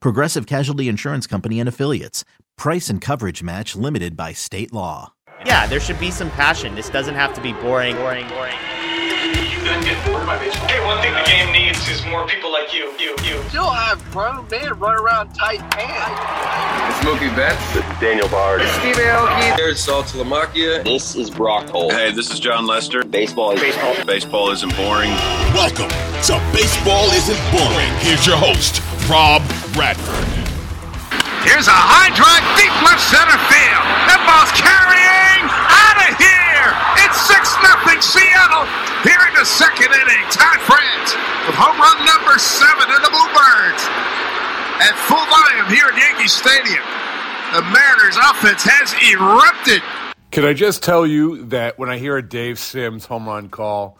Progressive Casualty Insurance Company and Affiliates. Price and coverage match limited by state law. Yeah, there should be some passion. This doesn't have to be boring, boring, boring. You couldn't get bored by baseball. Hey, one thing the game needs is more people like you, you, you. You still have grown men run around tight pants. Smokey Betts. This is Daniel Bard. Steve Aoki. There's Saltalamacchia. This is Brock Holt. Hey, this is Jon Lester. Baseball is Baseball. Baseball isn't boring. Welcome to Baseball Isn't Boring. Here's your host, Rob Bradford. Here's a high drive deep left center field. That ball's carrying out of here. It's 6 nothing Seattle. Here in the second inning, Ty France with home run number seven in the Bluebirds. At full volume here at Yankee Stadium. The Mariners offense has erupted. Can I just tell you that when I hear a Dave Sims home run call,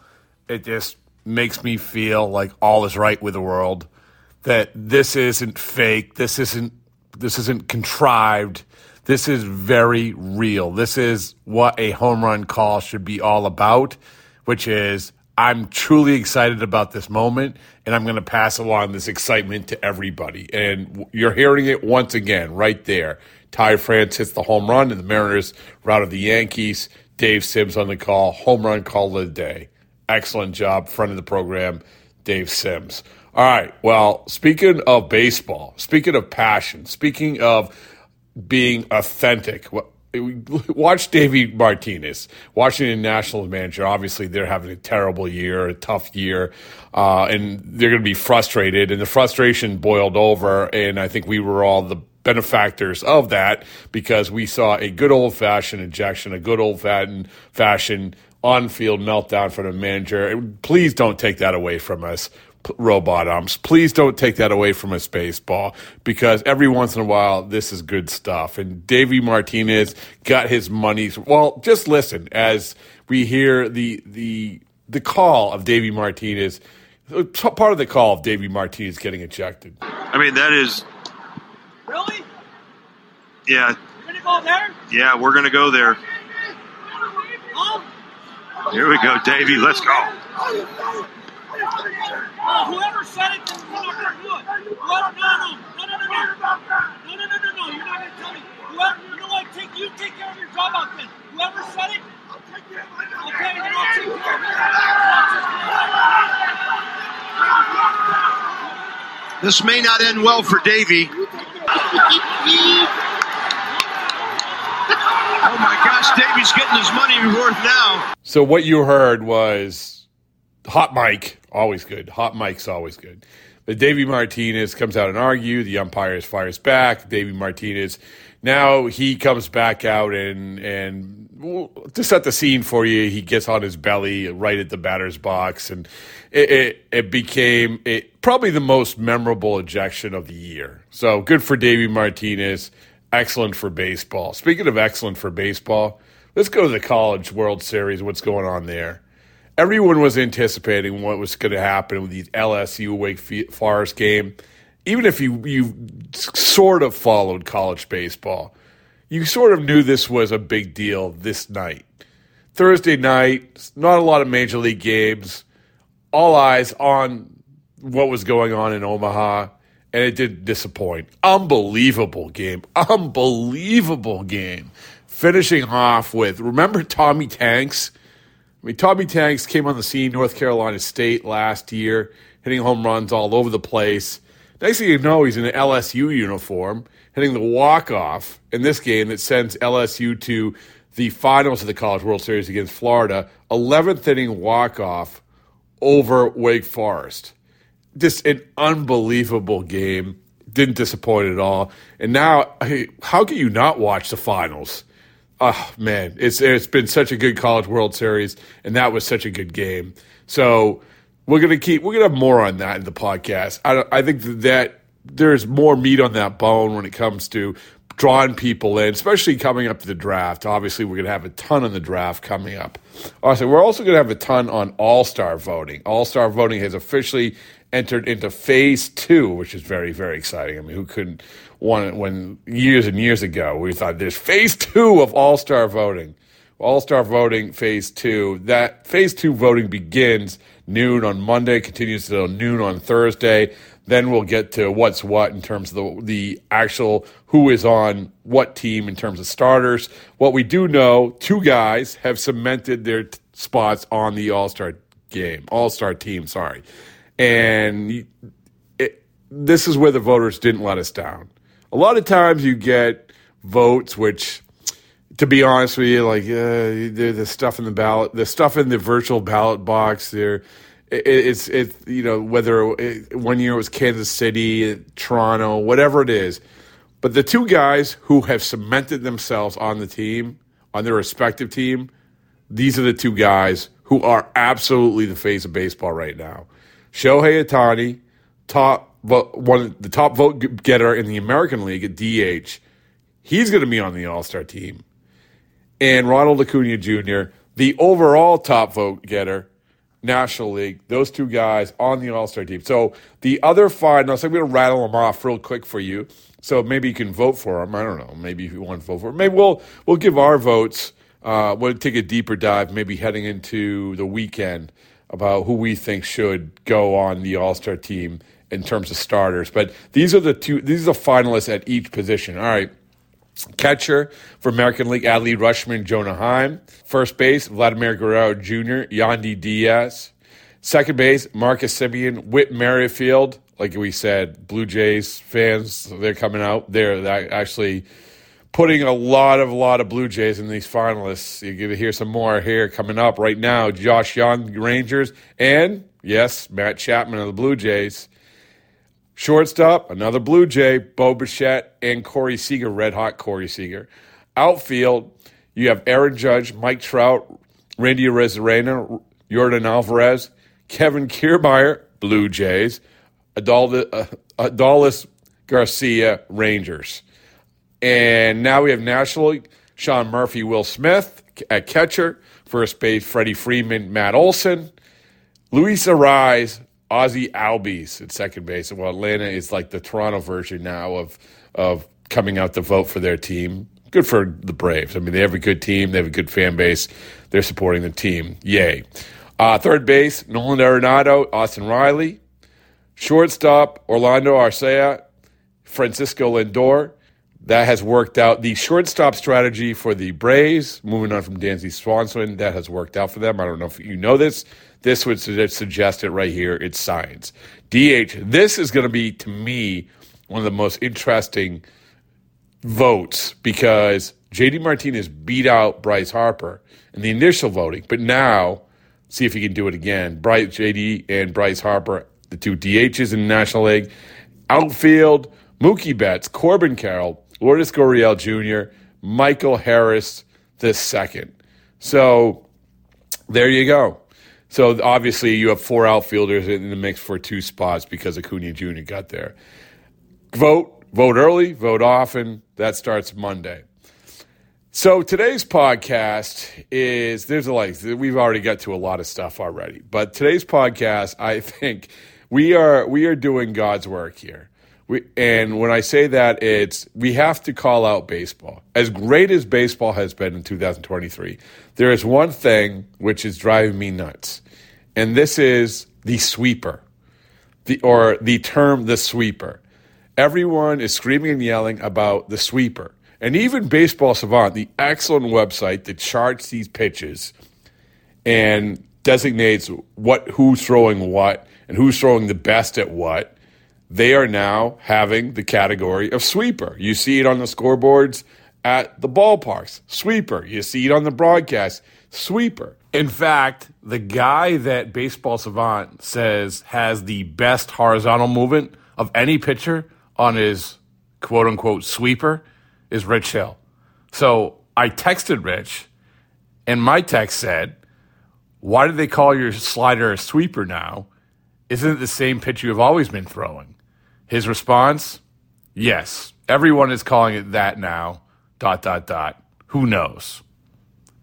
it just makes me feel like all is right with the world. That this isn't fake. This isn't this isn't contrived. This is very real. This is what a home run call should be all about, which is I'm truly excited about this moment and I'm going to pass along this excitement to everybody. And you're hearing it once again right there. Ty France hits the home run and the Mariners routed the Yankees. Dave Sims on the call. Home run call of the day. Excellent job, friend of the program, Dave Sims. All right. Well, speaking of baseball, speaking of passion, speaking of being authentic, watch Davey Martinez, Washington Nationals manager. Obviously, they're having a terrible year, a tough year, uh, and they're going to be frustrated. And the frustration boiled over, and I think we were all the benefactors of that because we saw a good old fashioned injection, a good old fashioned on field meltdown from the manager. Please don't take that away from us robot umps. Please don't take that away from us, baseball, because every once in a while, this is good stuff. And Davey Martinez got his money's. Well, just listen as we hear the the the call of Davey Martinez. Uh, part of the call of Davey Martinez getting ejected. I mean, that is. Really? Yeah. You're gonna go there? Yeah, we're gonna go there. Huh? Here we go, Davey. Let's go. Oh, whoever said it, then we're not gonna do it. Whoever, no, no, no, no, no, no, no, no, no, no, no, no. You're not gonna tell me. Whoever, you know what? Take you take care of your job out then. Whoever said it, okay, then I'll take care of it. This may not end well for Davey. My gosh, Davey's getting his money worth now. So what you heard was hot mic, always good. Hot mic's always good. But Davey Martinez comes out and argue. The umpires fires back. Davey Martinez now he comes back out and and to set the scene for you, he gets on his belly right at the batter's box, and it it, it became it, probably the most memorable ejection of the year. So good for Davey Martinez. Excellent for baseball. Speaking of excellent for baseball, let's go to the College World Series. What's going on there? Everyone was anticipating what was going to happen with the LSU Wake Forest game. Even if you you sort of followed college baseball, you sort of knew this was a big deal this night. Thursday night, not a lot of major league games. All eyes on what was going on in Omaha and it did disappoint. Unbelievable game. Unbelievable game. Finishing off with, remember Tommy Tanks? I mean, Tommy Tanks came on the scene, North Carolina State last year, hitting home runs all over the place. Next thing you know, he's in an LSU uniform, hitting the walk-off in this game that sends LSU to the finals of the College World Series against Florida. 11th inning walk-off over Wake Forest just an unbelievable game. Didn't disappoint at all. And now, how can you not watch the finals? Oh man, it's it's been such a good College World Series, and that was such a good game. So we're gonna keep we're gonna have more on that in the podcast. I I think that there's more meat on that bone when it comes to drawing people in, especially coming up to the draft. Obviously, we're going to have a ton on the draft coming up. Also, we're also going to have a ton on All Star voting. All Star voting has officially entered into phase two, which is very, very exciting. I mean, who couldn't want it when years and years ago we thought there's phase two of all star voting? All star voting phase two. That phase two voting begins noon on Monday, continues till noon on Thursday. Then we'll get to what's what in terms of the, the actual who is on what team in terms of starters. What we do know, two guys have cemented their t- spots on the All Star game, All Star team. Sorry, and it, this is where the voters didn't let us down. A lot of times you get votes which, to be honest with you, like uh, the stuff in the ballot, the stuff in the virtual ballot box. There, it, it's it you know whether it, one year it was Kansas City, Toronto, whatever it is. But the two guys who have cemented themselves on the team, on their respective team, these are the two guys who are absolutely the face of baseball right now. Shohei Ohtani, top one the top vote getter in the American League at DH. He's going to be on the All Star team, and Ronald Acuna Jr., the overall top vote getter, National League. Those two guys on the All Star team. So the other finalists, I'm going to rattle them off real quick for you. So maybe you can vote for them. I don't know. Maybe if you want to vote for them, maybe we'll we'll give our votes. Uh, we'll take a deeper dive, maybe heading into the weekend about who we think should go on the All Star team in terms of starters. But these are the two. These are the finalists at each position. All right. Catcher for American League, Adley Rutschman, Jonah Heim. First base, Vladimir Guerrero Jr., Yandy Diaz. Second base, Marcus Semien, Whit Merrifield. Like we said, Blue Jays fans, they're coming out. They're actually putting a lot of lot of Blue Jays in these finalists. You're going to hear some more here coming up right now. Josh Jung, Rangers, and yes, Matt Chapman of the Blue Jays. Shortstop, another Blue Jay, Bo Bichette, and Corey Seager, red hot Corey Seager. Outfield, you have Aaron Judge, Mike Trout, Randy Arozarena, Yordan Alvarez, Kevin Kiermaier, Blue Jays, Adolis, uh, Garcia, Rangers. And now we have National League, Sean Murphy, Will Smith at catcher, first base, Freddie Freeman, Matt Olson, Luis Arraez, Ozzie Albies at second base. Well, Atlanta is like the Toronto version now of of coming out to vote for their team. Good for the Braves. I mean, they have a good team. They have a good fan base. They're supporting the team. Yay. Uh, third base, Nolan Arenado, Austin Riley. Shortstop, Orlando Arcia, Francisco Lindor. That has worked out. The shortstop strategy for the Braves, moving on from Dansby Swanson, that has worked out for them. I don't know if you know this. This would suggest it right here. It's science. DH, this is going to be, to me, one of the most interesting votes because JD Martinez beat out Bryce Harper in the initial voting, but now see if he can do it again. Bryce JD and Bryce Harper, the two DHs in the National League. Outfield, Mookie Betts, Corbin Carroll, Lourdes Gurriel Jr., Michael Harris the second. So there you go. So obviously you have four outfielders in the mix for two spots because Acuna Jr. got there. Vote, vote early, vote often. That starts Monday. So today's podcast is there's a like we've already got to a lot of stuff already, but today's podcast I think we are we are doing God's work here. We, and when I say that, it's we have to call out baseball. As great as baseball has been in 2023, there is one thing which is driving me nuts, and this is the sweeper, the or the term the sweeper. Everyone is screaming and yelling about the sweeper, and even Baseball Savant, the excellent website that charts these pitches and designates what who's throwing what and who's throwing the best at what they are now having the category of sweeper. You see it on the scoreboards at the ballparks, sweeper. You see it on the broadcast, sweeper. In fact, the guy that Baseball Savant says has the best horizontal movement of any pitcher on his quote unquote sweeper is Rich Hill. So I texted Rich, and my text said, Why do they call your slider a sweeper now? Isn't it the same pitch you have always been throwing? His response, yes. Everyone is calling it that now. Dot, dot, dot. Who knows?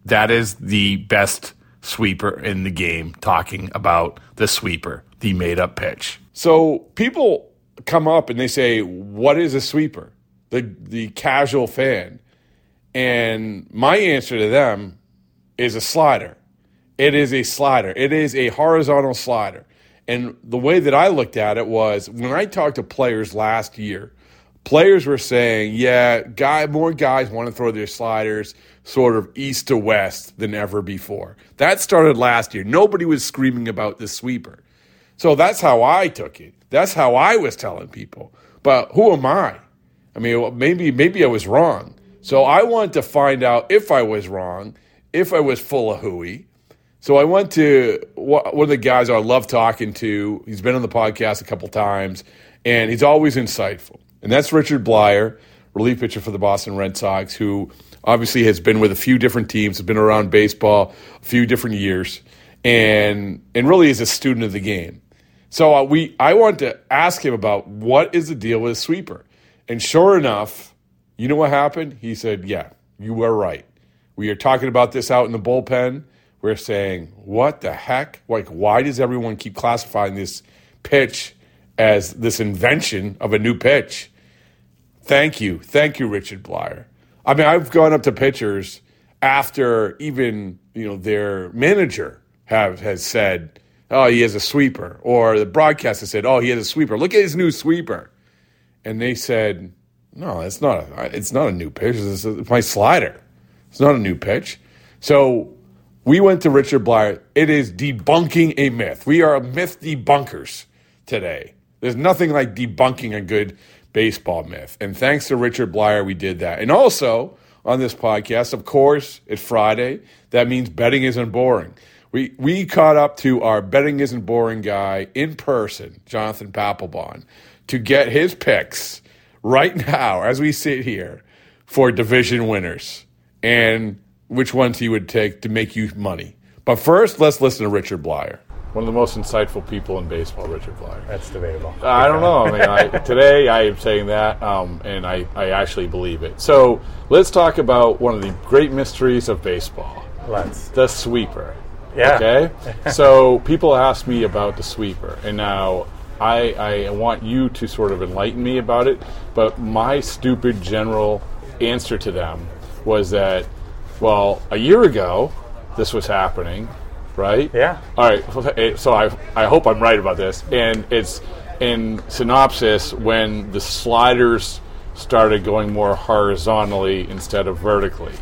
That is the best sweeper in the game talking about the sweeper, the made up pitch. So people come up and they say, What is a sweeper? The, the casual fan. And my answer to them is a slider. It is a slider, it is a horizontal slider. And the way that I looked at it was when I talked to players last year, players were saying, yeah, guy, more guys want to throw their sliders sort of east to west than ever before. That started last year. Nobody was screaming about the sweeper. So that's how I took it. That's how I was telling people. But who am I? I mean, maybe maybe I was wrong. So I wanted to find out if I was wrong, if I was full of hooey. So I went to one of the guys I love talking to. He's been on the podcast a couple times, and he's always insightful. And that's Richard Bleier, relief pitcher for the Boston Red Sox, who obviously has been with a few different teams, has been around baseball a few different years, and and really is a student of the game. So uh, we, I wanted to ask him about what is the deal with a sweeper, and sure enough, you know what happened? He said, "Yeah, you were right. We are talking about this out in the bullpen." We're saying, what the heck? Like, why does everyone keep classifying this pitch as this invention of a new pitch? Thank you. Thank you, Richard Bleier. I mean, I've gone up to pitchers after even, you know, their manager have has said, oh, he has a sweeper. Or the broadcaster said, oh, he has a sweeper. Look at his new sweeper. And they said, no, it's not a, it's not a new pitch. It's my slider. It's not a new pitch. So we went to Richard Bleier. It is debunking a myth. We are myth debunkers today. There's nothing like debunking a good baseball myth. And thanks to Richard Bleier, we did that. And also on this podcast, of course, it's Friday. That means betting isn't boring. We, we caught up to our betting isn't boring guy in person, Jonathan Papelbon, to get his picks right now as we sit here for division winners. And which ones he would take to make you money. But first, let's listen to Richard Bleier. One of the most insightful people in baseball, Richard Bleier. That's debatable. Uh, I don't know. I mean, I, today I am saying that, um, and I, I actually believe it. So let's talk about one of the great mysteries of baseball. Let's. The sweeper. Yeah. Okay? so people ask me about the sweeper, and now I, I want you to sort of enlighten me about it, but my stupid general answer to them was that well, a year ago, this was happening, right? Yeah. All right. So I, I hope I'm right about this. And it's in synopsis when the sliders started going more horizontally instead of vertically.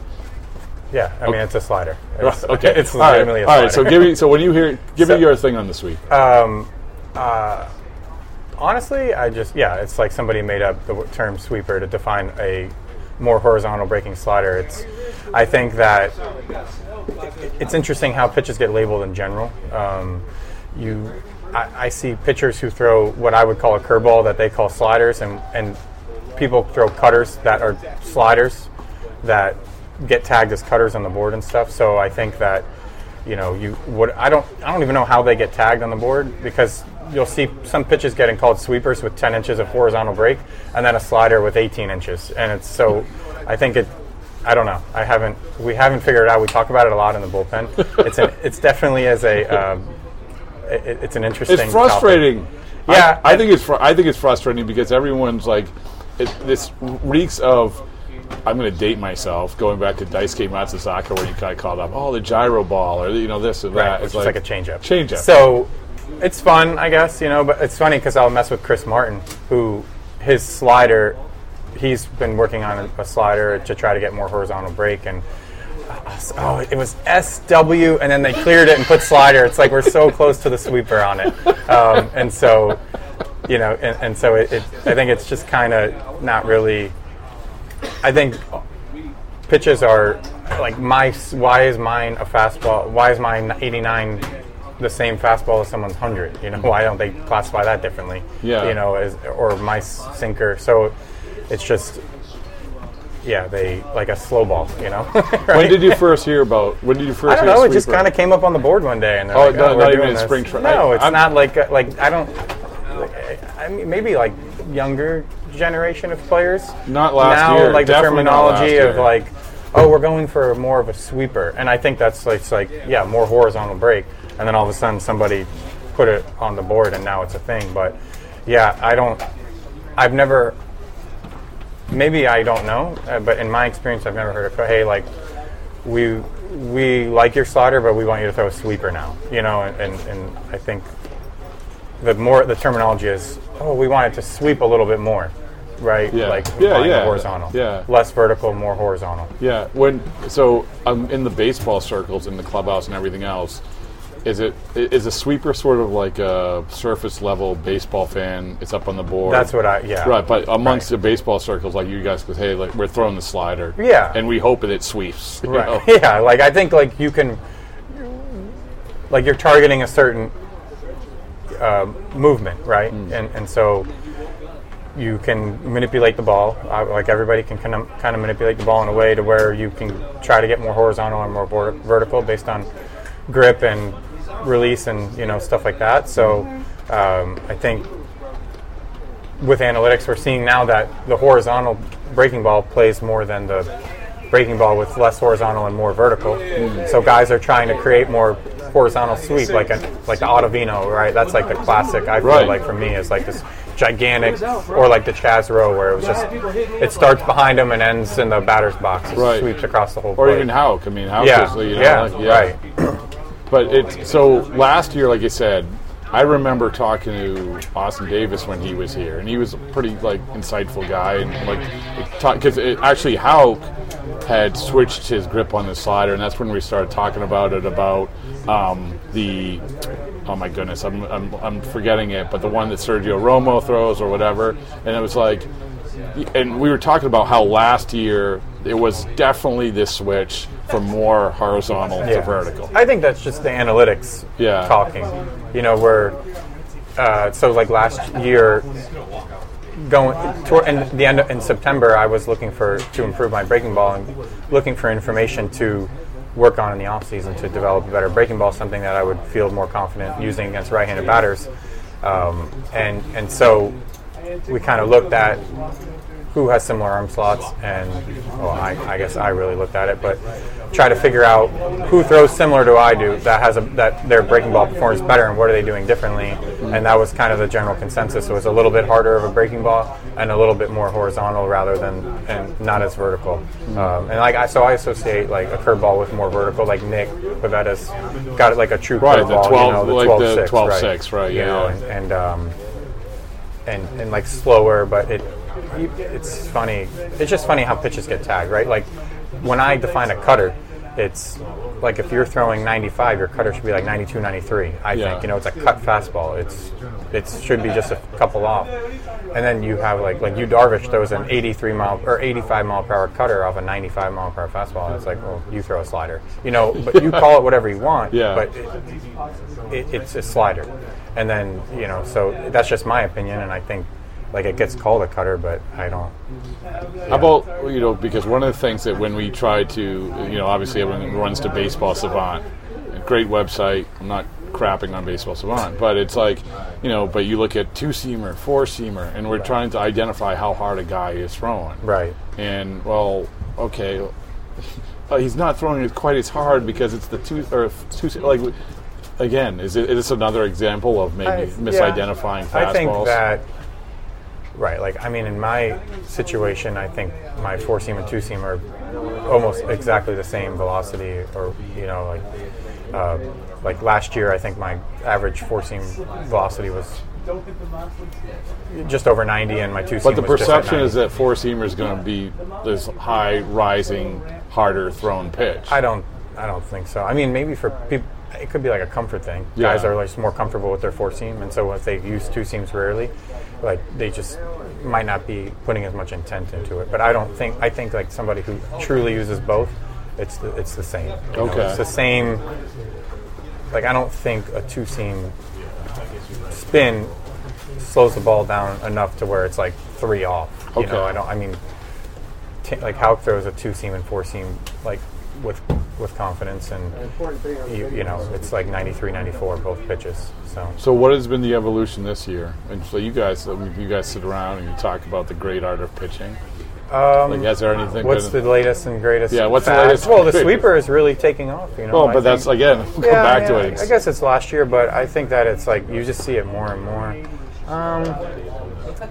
Yeah, I mean it's a slider. It's, okay, it's all right. a all right. So give me. So when you hear, give So- me your thing on the sweep. Um, uh, honestly, I just yeah, it's like somebody made up the term sweeper to define a more horizontal breaking slider. It's I think that it's interesting how pitches get labeled in general. Um, you, I, I see pitchers who throw what I would call a curveball that they call sliders, and and people throw cutters that are sliders that get tagged as cutters on the board and stuff. So I think that you know you would I don't I don't even know how they get tagged on the board because you'll see some pitches getting called sweepers with 10 inches of horizontal break and then a slider with 18 inches and it's so I think it I don't know I haven't we haven't figured it out we talk about it a lot in the bullpen it's an, it's definitely as a um, it, it's an interesting It's frustrating. topic. yeah I, I think it's fr- I think it's frustrating because everyone's like, it, this reeks of. I'm going to date myself, going back to Daisuke Matsuzaka, where you kind of called up, oh, the gyro ball, or you know this and Right, that. which is like a changeup. Changeup. So it's fun, I guess, you know, but it's funny because I'll mess with Chris Martin, who his slider, he's been working on a, a slider to try to get more horizontal break. And uh, oh, it was SW, and then they cleared it and put slider. It's like we're so close to the sweeper on it. Um, and so, you know, and, and so it, it, I think it's just kind of not really. I think pitches are like my why is mine a fastball why is mine 89 the same fastball as someone's 100 you know why don't they classify that differently Yeah. you know as or my sinker so it's just yeah they like a slow ball you know When did you first hear about? When did you first? I don't hear know. It just kind of came up on the board one day, and they're Oh, like, not- "Oh, not even in spring tra- No, it's I'm- not like uh, like I don't. like, I mean, maybe like younger generation of players. Not last now, year. Like the Definitely last terminology of like, oh, we're going for more of a sweeper, and I think that's like, it's like yeah, more horizontal break, and then all of a sudden somebody put it on the board, and now it's a thing. But yeah, I don't. I've never maybe I don't know, uh, but in my experience, I've never heard of hey, like we we like your slaughter, but we want you to throw a sweeper now. You know, and, and, and I think the more the terminology is, oh, we want it to sweep a little bit more, right? Yeah. like Yeah, yeah, horizontal, yeah. less vertical, more horizontal. Yeah, when so um, in the baseball circles, in the clubhouse, and everything else, is it is a sweeper sort of like a surface level baseball fan? It's up on the board. That's what I- yeah. Right, but amongst the baseball circles, like you guys, because hey, like we're throwing the slider. Yeah. and we hope that it sweeps. you Right. know? Yeah, like I think like you can, like you're targeting a certain uh, movement, right? Hmm. And and so you can manipulate the ball. Uh, like everybody can kind of kind of manipulate the ball in a way to where you can try to get more horizontal and more vertical based on grip and release and you know stuff like that. So um, I think with analytics, we're seeing now that the horizontal breaking ball plays more than the breaking ball with less horizontal and more vertical. So guys are trying to create more horizontal sweep, like a like the Ottavino, right? That's like the classic. I feel Right. like for me is like this gigantic, or like the Chaz Roe, where it was just it starts behind him and ends in the batter's box, it Right. sweeps across the whole. Or plate. even Houck. I mean, Houck Yeah, is, you know, yeah, like, right. But it's so last year, like I said, I remember talking to Austin Davis when he was here, and he was a pretty like insightful guy, and like because actually Houck had switched his grip on the slider, and that's when we started talking about it about um, the oh my goodness, I'm, I'm I'm forgetting it, but the one that Sergio Romo throws or whatever, and it was like and we were talking about how last year it was definitely this switch from more horizontal to vertical. I think that's just the analytics Yeah. talking. You know, where uh, so like last year, going toward in the end in September, I was looking for to improve my breaking ball and looking for information to work on in the off season to develop a better breaking ball, something that I would feel more confident using against right-handed batters. Um, and and so we kind of looked at who has similar arm slots, and well, I, I guess I really looked at it, but try to figure out who throws similar to I do that has a that their breaking ball performs better, and what are they doing differently, and that was kind of the general consensus. It was a little bit harder of a breaking ball and a little bit more horizontal rather than and not as vertical. Um, and like I so I associate like a curveball with more vertical, like Nick Pivetta's got it like a true Right, curveball, 12 you know, the like 12 the 6, right, 6, right, you yeah, know, and, and um, and, and like slower, but it it's funny. It's just funny how pitches get tagged, right? Like when I define a cutter, it's like if you're throwing 95, your cutter should be like 92, 93. I Yeah. think you know it's a cut fastball. It's it should be just a couple off, and then you have like like you Darvish throws an 83 mile or 85 mile per hour cutter off a 95 mile per hour fastball. And it's like well you throw a slider, you know, but you call it whatever you want. Yeah. But it, it, it's a slider, and then you know so that's just my opinion, and I think like it gets called a cutter, but I don't. How about you know because one of the things that when we try to you know obviously everyone runs to Baseball Savant, a great website. I'm not crapping on Baseball Savant, but it's like you know, but you look at two seamer, four seamer, and we're trying to identify how hard a guy is throwing. Right. And well, okay, uh, he's not throwing it quite as hard because it's the two or two like. Again, is it is this another example of maybe I- yeah. misidentifying fastballs? I think that right. Like I mean, in my situation, I think my four seam and two seam are almost exactly the same velocity, or you know, like uh, like last year, I think my average four seam velocity was just over 90, and my two seam. But the was just at perception is that four seamer is going to be this high rising, harder thrown pitch. I don't. I don't think so. I mean, maybe for people, it could be like a comfort thing. Yeah. Guys are like more comfortable with their four seam, and so if they use two seams rarely, like they just might not be putting as much intent into it. But I don't think. I think like somebody who truly uses both, it's the, it's the same. you know, Okay. it's the same. Like I don't think a two seam spin slows the ball down enough to where it's like three off. You Okay. know, I don't. I mean, t- like Houck throws a two seam and four seam like with with confidence and you, you know it's like 93 94 both pitches so So, what has been the evolution this year? And so, you guys, I mean, you guys sit around and you talk about the great art of pitching. um, Like, has there anything? what's the latest and greatest Yeah, what's the latest well the sweeper is really taking off you know Well, I but that's think- again. We'll come Yeah, to it. I guess it's last year but I think that it's like you just see it more and more um,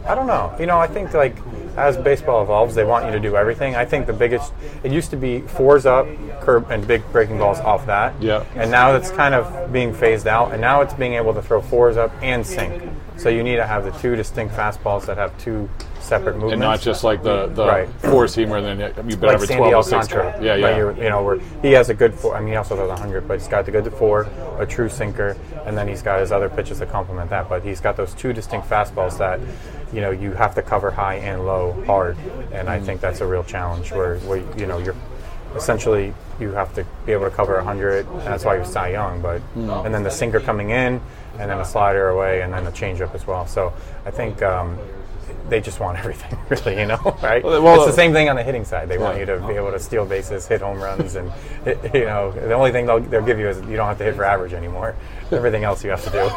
I don't know you know I think like as baseball evolves they want you to do everything I think the biggest it used to be fours up curb and big breaking balls off that Yeah. and now that's kind of being phased out, and now it's being able to throw fours up and sink. So you need to have the two distinct fastballs that have two separate movements, and not just like the the Right. four seamer, then you better like have a Sandy twelve. Alcantara. Yeah, yeah. you're- you know, where he has a good four. I mean, he also does 100, but he's got the good four, a true sinker, and then he's got his other pitches to complement that. But he's got those two distinct fastballs that, you know, you have to cover high and low hard, and I mm. think that's a real challenge. Where, where you know, you're essentially you have to be able to cover 100. And that's why you're Cy Young, but Mm. and then the sinker coming in, and then a slider away, and then a changeup as well. So I think. Um, they just want everything, really, you know, right? Well, well, it's the same thing on the hitting side. They want you to be able to steal bases, hit home runs, and you know the only thing they'll, they'll give you is you don't have to hit for average anymore. Everything else you have to do.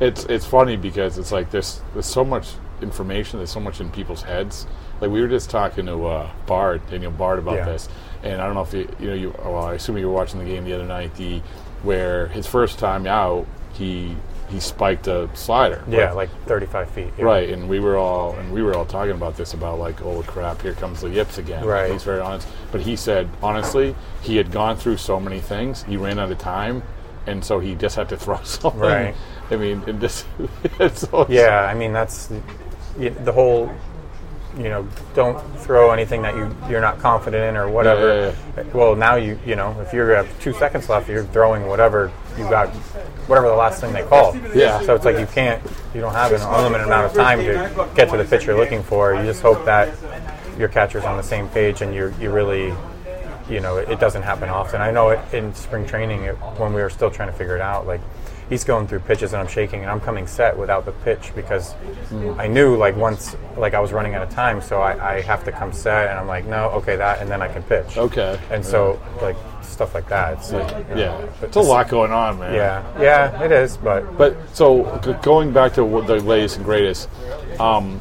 it's it's funny because it's like there's there's so much information, there's so much in people's heads. Like we were just talking to uh, Bard, Daniel Bard, about Yeah. this, and I don't know if you you know you well I assume you were watching the game the other night, the where his first time out he he spiked a slider. Yeah, like 35 feet. yeah. Right, and we were all and we were all talking about this about like, oh crap, here comes the yips again. Right. He's very honest, but he said honestly, he had gone through so many things, he ran out of time, and so he just had to throw something. Right. I mean, and this, it's so Yeah, I mean that's the whole. You know, don't throw anything that you you're not confident in or whatever. Yeah, Well, now you you know if you have two seconds left, you're throwing whatever you got, whatever the last thing they call. Yeah. So it's like you can't, you don't have an unlimited amount of time to get to the pitch you're looking for. You just hope that your catcher's on the same page and you you really, you know, it, it doesn't happen often. I know it in spring training it, when we were still trying to figure it out, like. He's going through pitches and I'm shaking and I'm coming set without the pitch because I knew like once like I was running out of time so I, I have to come set and I'm like no okay that and then I can pitch Okay. and so like stuff like that it's like, you know, yeah, it's a lot going on, man. yeah yeah it is but But so g- going back to the latest and greatest, um,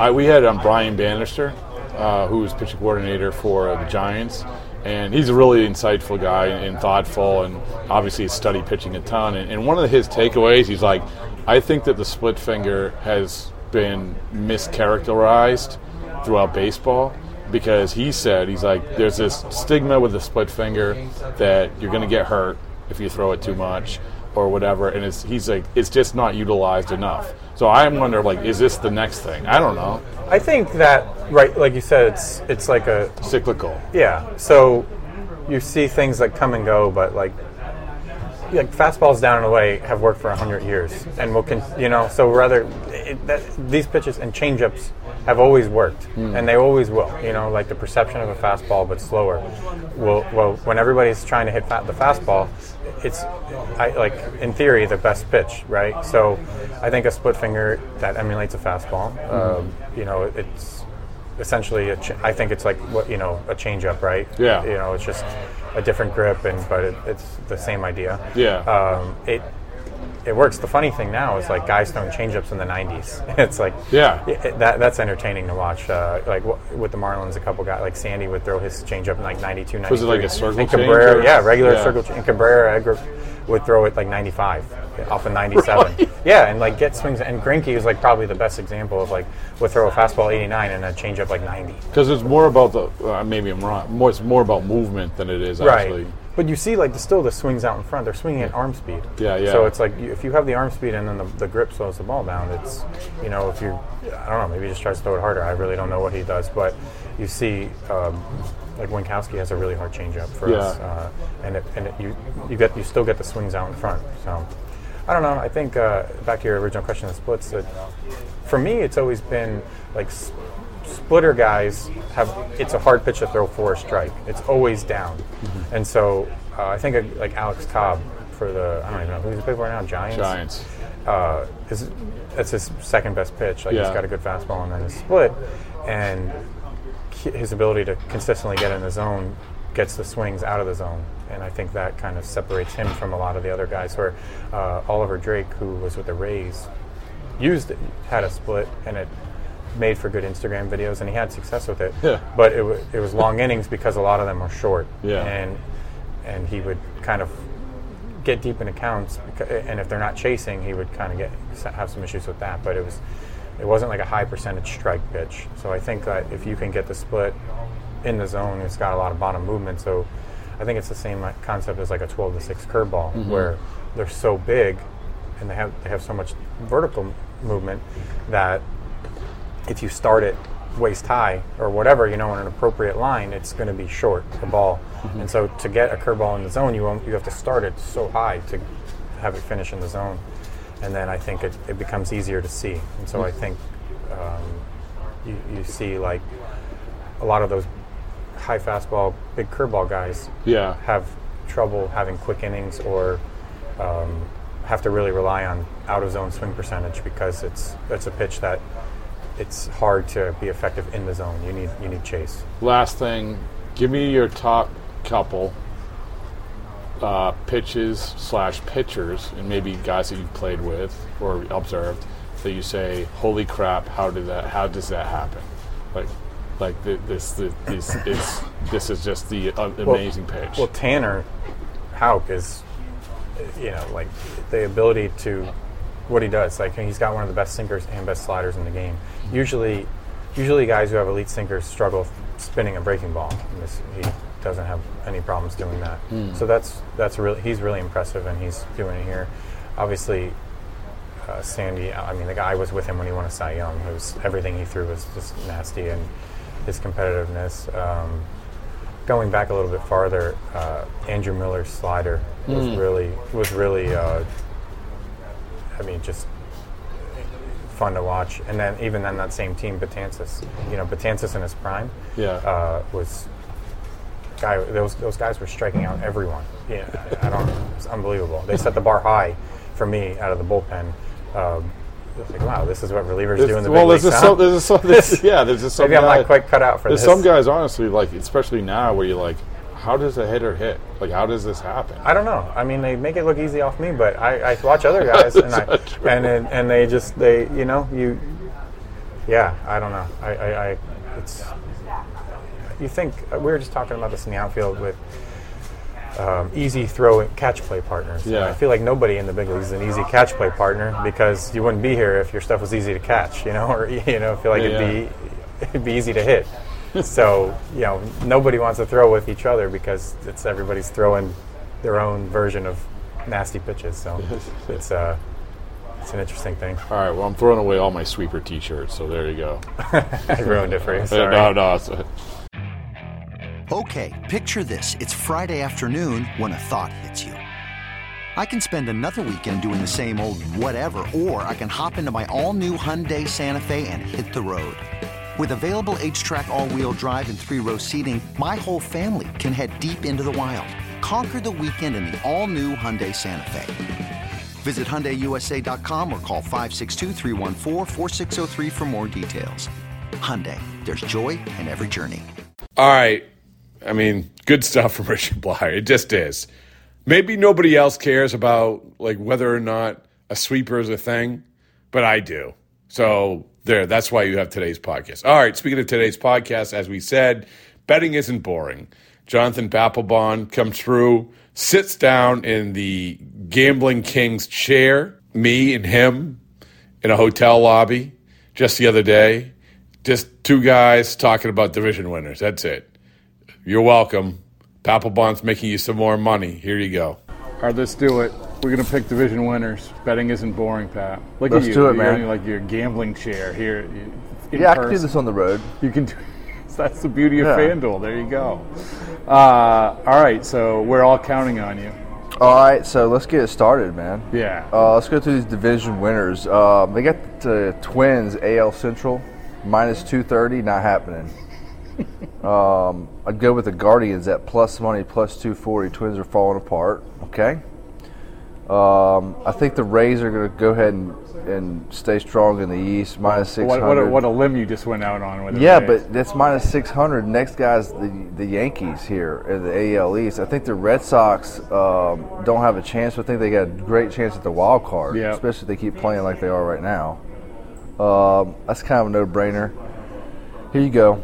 I, we had um, Brian Bannister, uh, who was pitching coordinator for uh, the Giants, and he's a really insightful guy and, thoughtful, and obviously has studied pitching a ton. And, and one of his takeaways, he's like, I think that the split finger has been mischaracterized throughout baseball because he said he's like there's this stigma with the split finger that you're going to get hurt if you throw it too much or whatever and it's he's like it's just not utilized enough. So i'm wondering like is this the next thing? I don't know. I think that right like you said it's it's like a cyclical. Yeah so you see things like come and go but like like fastballs down and away have worked for 100 years and will con- you know so rather it, that, these pitches and changeups have always worked hmm. and they always will you know like the perception of a fastball but slower will well when everybody's trying to hit fa- the fastball it's I, like in theory the best pitch, right? So I think a split finger that emulates a fastball. Um, you know, it's essentially a ch- I think it's like what you know a changeup, right? Yeah. You know, it's just a different grip, and but it, it's the same idea. Yeah. Um, it it works. The funny thing now is like guys throwing changeups in the '90s. It's like Yeah. it- that that's entertaining to watch. Uh, like w- with the Marlins, a couple guys like Sandy would throw his changeup in like 92, 93. Was it like a circle and change Cabrera, or- yeah, regular Yeah. circle. change. And Cabrera Edgar would throw it like 95 off of 97. Yeah, and like get swings. And Greinke is like probably the best example of like would throw a fastball 89 and a changeup like 90. Because it's more about the uh, maybe I'm wrong. More, it's more about movement than it is actually. But you see, like, the, still the swings out in front. They're swinging at arm speed. Yeah, yeah. So it's like you, if you have the arm speed and then the, the grip slows the ball down, it's you know if you I don't know maybe he just tries to throw it harder. I really don't know what he does, but you see. Um, like Winckowski has a really hard changeup for us, uh, and it, and it, you you get you still get the swings out in front. So I don't know. I think uh, back to your original question of splits. That for me, it's always been like splitter guys have. It's a hard pitch to throw for a strike. It's always down, and so uh, I think uh, like Alex Cobb for the I don't even know who's he play for now. Giants. Giants. Uh, is that's his second best pitch. Like he's Yeah. got a good fastball and then a split, and his ability to consistently get in the zone gets the swings out of the zone. And I think that kind of separates him from a lot of the other guys. Where uh, Oliver Drake, who was with the Rays, used it, had a split, and it made for good Instagram videos, and he had success with it. Yeah. But it, w- it was long innings because a lot of them are short. Yeah. And and he would kind of get deep in accounts, and if they're not chasing, he would kind of get have some issues with that. But it was it wasn't like a high percentage strike pitch. So I think that if you can get the split in the zone, it's got a lot of bottom movement. So I think it's the same concept as like a 12 to 6 curveball, Mhm. where they're so big and they have they have so much vertical movement that if you start it waist high or whatever, you know, in an appropriate line, it's going to be short the ball. Mhm. And so to get a curveball in the zone, you won't, you have to start it so high to have it finish in the zone, and then I think it, it becomes easier to see. And so I think um, you, you see like a lot of those high fastball, big curveball guys Yeah. have trouble having quick innings or um, have to really rely on out of zone swing percentage because it's it's a pitch that it's hard to be effective in the zone. You need you need chase. Last thing, give me your top couple uh, pitches slash pitchers, and maybe guys that you've played with or observed that you say, "Holy crap! How did that? How does that happen?" Like, like th- this, th- this is this is just the uh, amazing pitch. Well, Tanner Houck is, you know, like the ability to what he does. Like he's got one of the best sinkers and best sliders in the game. Usually, usually guys who have elite sinkers struggle spinning a breaking ball. This, he doesn't have any problems doing that. Mm. So that's that's really he's really impressive, and he's doing it here. Obviously, uh, Sandy. I mean, the guy was with him when he won a Cy Young. It was everything he threw was just nasty, and his competitiveness. Um, going back a little bit farther, uh, Andrew Miller's slider was Mm. really was really. Uh, I mean, just fun to watch. And then even then, that same team, Betances, you know, Betances in his prime, Yeah. uh, was guy. Those those guys were striking out everyone. Yeah, I, I don't. It's unbelievable. They set the bar high for me out of the bullpen. Um, like, wow, this is what relievers There's- do in the well, big there's leagues. a huh? some, there's there's, yeah, there's a some Maybe I'm guy- not quite cut out for there's this. some guys, honestly, like especially now, where you're like, how does a hitter hit? Like, how does this happen? I don't know. I mean, they make it look easy off me, but I, I watch other guys and I That's not true. and and and they just they you know you yeah I don't know I, I, I it's you think we were just talking about this in the outfield with um, easy throw and catch play partners. Yeah. I feel like nobody in the big leagues is an easy catch play partner because you wouldn't be here if your stuff was easy to catch, you know, or you know, feel like Yeah, it'd be it'd be easy to hit. So you know, nobody wants to throw with each other because it's everybody's throwing their own version of nasty pitches. So it's uh, it's an interesting thing. All right, well, I'm throwing away all my sweeper T-shirts, so there you go. I ruined it for you, sorry. No, no. it's- Okay, picture this. It's Friday afternoon when a thought hits you. I can spend another weekend doing the same old whatever, or I can hop into my all new Hyundai Santa Fe and hit the road. With available HTRAC, all wheel drive, and three row seating, my whole family can head deep into the wild. conquer the weekend in the all-new Hyundai Santa Fe. Visit HyundaiUSA.com or call 562 for more details. Hyundai, there's joy in every journey. All right. I mean, good stuff from Richard Bleier. It just is. Maybe nobody else cares about like whether or not a sweeper is a thing, but I do. So there, that's why you have today's podcast. All right, speaking of today's podcast, as we said, betting isn't boring. Jonathan Papelbon comes through, sits down in the gambling king's chair, me and him in a hotel lobby just the other day. Just two guys talking about division winners. That's it. You're welcome. Papelbon's making you some more money. Here you go. All right, let's do it. We're gonna pick division winners. Betting isn't boring, Pat. Look Let's at you. do it, You're man. in, like your gambling chair here. in yeah, I can do person. this on the road. You can do. That's the beauty of Yeah. FanDuel. There you go. Uh, all right, so we're all counting on you. All right, so let's get it started, man. Yeah. Uh, let's go through these division winners. Uh, they got the Twins, AL Central, minus 230, not happening. Um, I'd go with the Guardians at plus money, plus 240. Twins are falling apart. Okay. Um, I think the Rays are going to go ahead and, and stay strong in the East, minus What, 600. what, a, what a limb you just went out on with it. Yeah, but that's minus 600. Next guy's the, the Yankees here in the AL East. I think the Red Sox um, don't have a chance, but I think they got a great chance at the wild card, Yeah. especially if they keep playing like they are right now. Um, that's kind of a no brainer. Here you go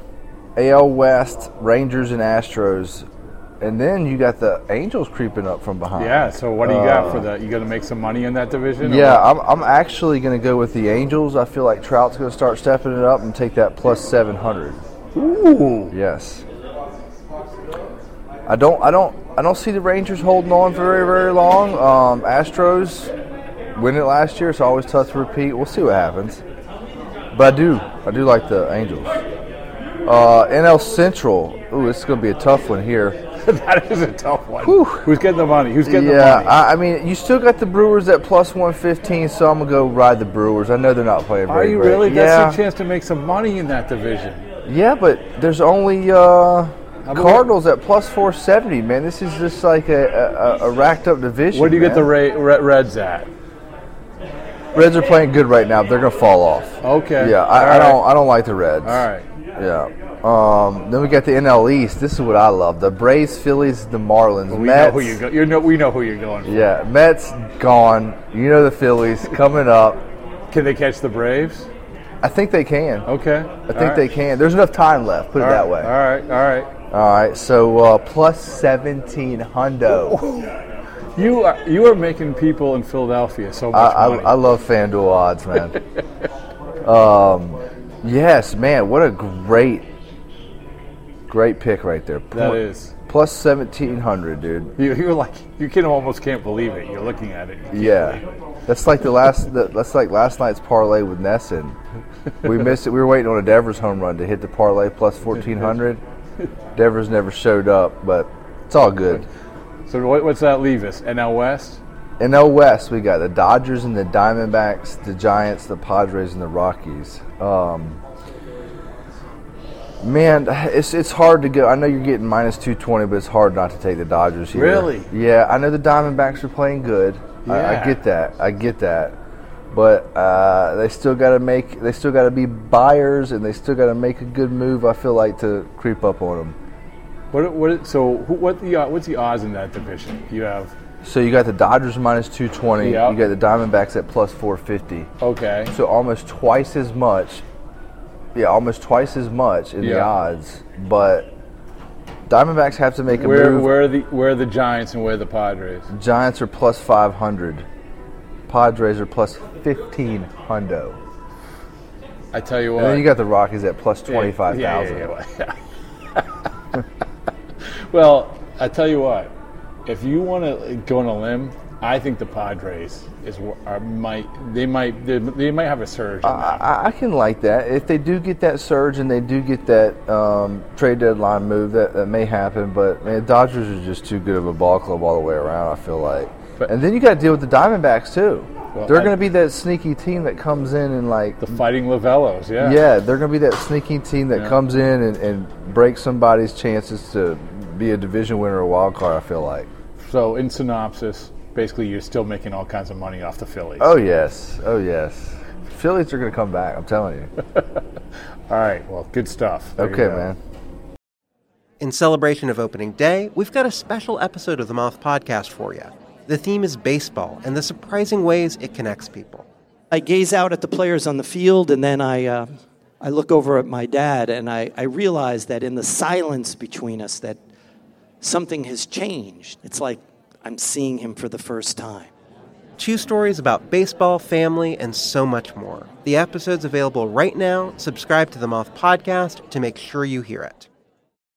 AL West, Rangers, and Astros. And then you got the Angels creeping up from behind. Yeah. So what do you got Uh, for that? You going to make some money in that division? yeah. I'm, I'm actually going to go with the Angels. I feel like Trout's going to start stepping it up and take that plus 700. Ooh. Yes. I don't I don't I don't see the Rangers holding on for very very long. Um, Astros win it last year. It's always tough to repeat. We'll see what happens. But I do I do like the Angels. Uh, NL Central. Ooh, this is going to be a tough one here. that is a tough one. Who's getting the money? Who's getting yeah, the money? I, I mean, you still got the Brewers at plus 115, so I'm going to go ride the Brewers. I know they're not playing Are you great. really? Yeah. That's your chance to make some money in that division. Yeah, but there's only uh, Cardinals at plus 470, man. This is just like a, a, a racked up division. Where do you get the Ra- Re- Reds at? Reds are playing good right now. They're going to fall off. Okay. Yeah, I, I right. don't. I don't like the Reds. All right. Yeah. Um, then we got the NL East. This is what I love: the Braves, Phillies, the Marlins, We Mets. know who you go. You know, we know who you're going for. Yeah, Mets gone. You know the Phillies coming up. Can they catch the Braves? I think they can. Okay. I think they can. There's enough time left. Put it that way. All right. All right. All right. So uh, plus seventeen hundo. You are you are making people in Philadelphia so I, much I, money. I love FanDuel odds, man. um, yes, man. What a great, great pick right there. That is. plus seventeen hundred, dude. You, you're like you can almost can't believe it. You're looking at it. Yeah, it. that's like the last. The, that's like last night's parlay with Nesson. We missed it. We were waiting on a Devers home run to hit the parlay plus fourteen hundred. Devers never showed up, but it's all good. So what, what's that leave us? NL West. NL West, we got the Dodgers and the Diamondbacks, the Giants, the Padres, and the Rockies. Um, man, it's it's hard to go. I know you're getting minus two twenty, but it's hard not to take the Dodgers here. Really? Yeah, I know the Diamondbacks are playing good. I, I get that. I get that. But uh, they still got to make. They still got to be buyers, and they still got to make a good move. I feel like to creep up on them. What what? So who, what the what's the odds in that division? You have So you got the Dodgers minus two twenty. Yeah. You got the Diamondbacks at plus four fifty. okay. So almost twice as much. Yeah, almost twice as much in the Yeah. odds. But Diamondbacks have to make a Where move. where are the where are the Giants and where are the Padres? Giants are plus five hundred. Padres are plus fifteen hundo. I tell you And what. then you got the Rockies at plus Yeah, twenty five thousand. yeah, yeah, yeah. well, I tell you what. If you want to go on a limb, I think the Padres is are, might they might they, they might have a surge. I, I can like that. If they do get that surge and they do get that um, trade deadline move, that, that may happen. But man, Dodgers are just too good of a ball club all the way around. I feel like. But- and then you got to deal with the Diamondbacks too. Well, they're going to be that sneaky team that comes in and like. the Fighting Lovullos, yeah. yeah, they're going to be that sneaky team that Yeah. comes in and, and breaks somebody's chances to be a division winner or wild card. I feel like. So, in synopsis, basically, you're still making all kinds of money off the Phillies. Oh yes, oh yes. Phillies are going to come back. I'm telling you. all right. Well, good stuff. There okay, man. In celebration of opening day, we've got a special episode of the Moth Podcast for you. The theme is baseball and the surprising ways it connects people. I gaze out at the players on the field, and then I, uh, I look over at my dad, and I, I realize that in the silence between us, that something has changed. It's like I'm seeing him for the first time. Two stories about baseball, family, and so much more. The episode's available right now. Subscribe to the Moth Podcast to make sure you hear it.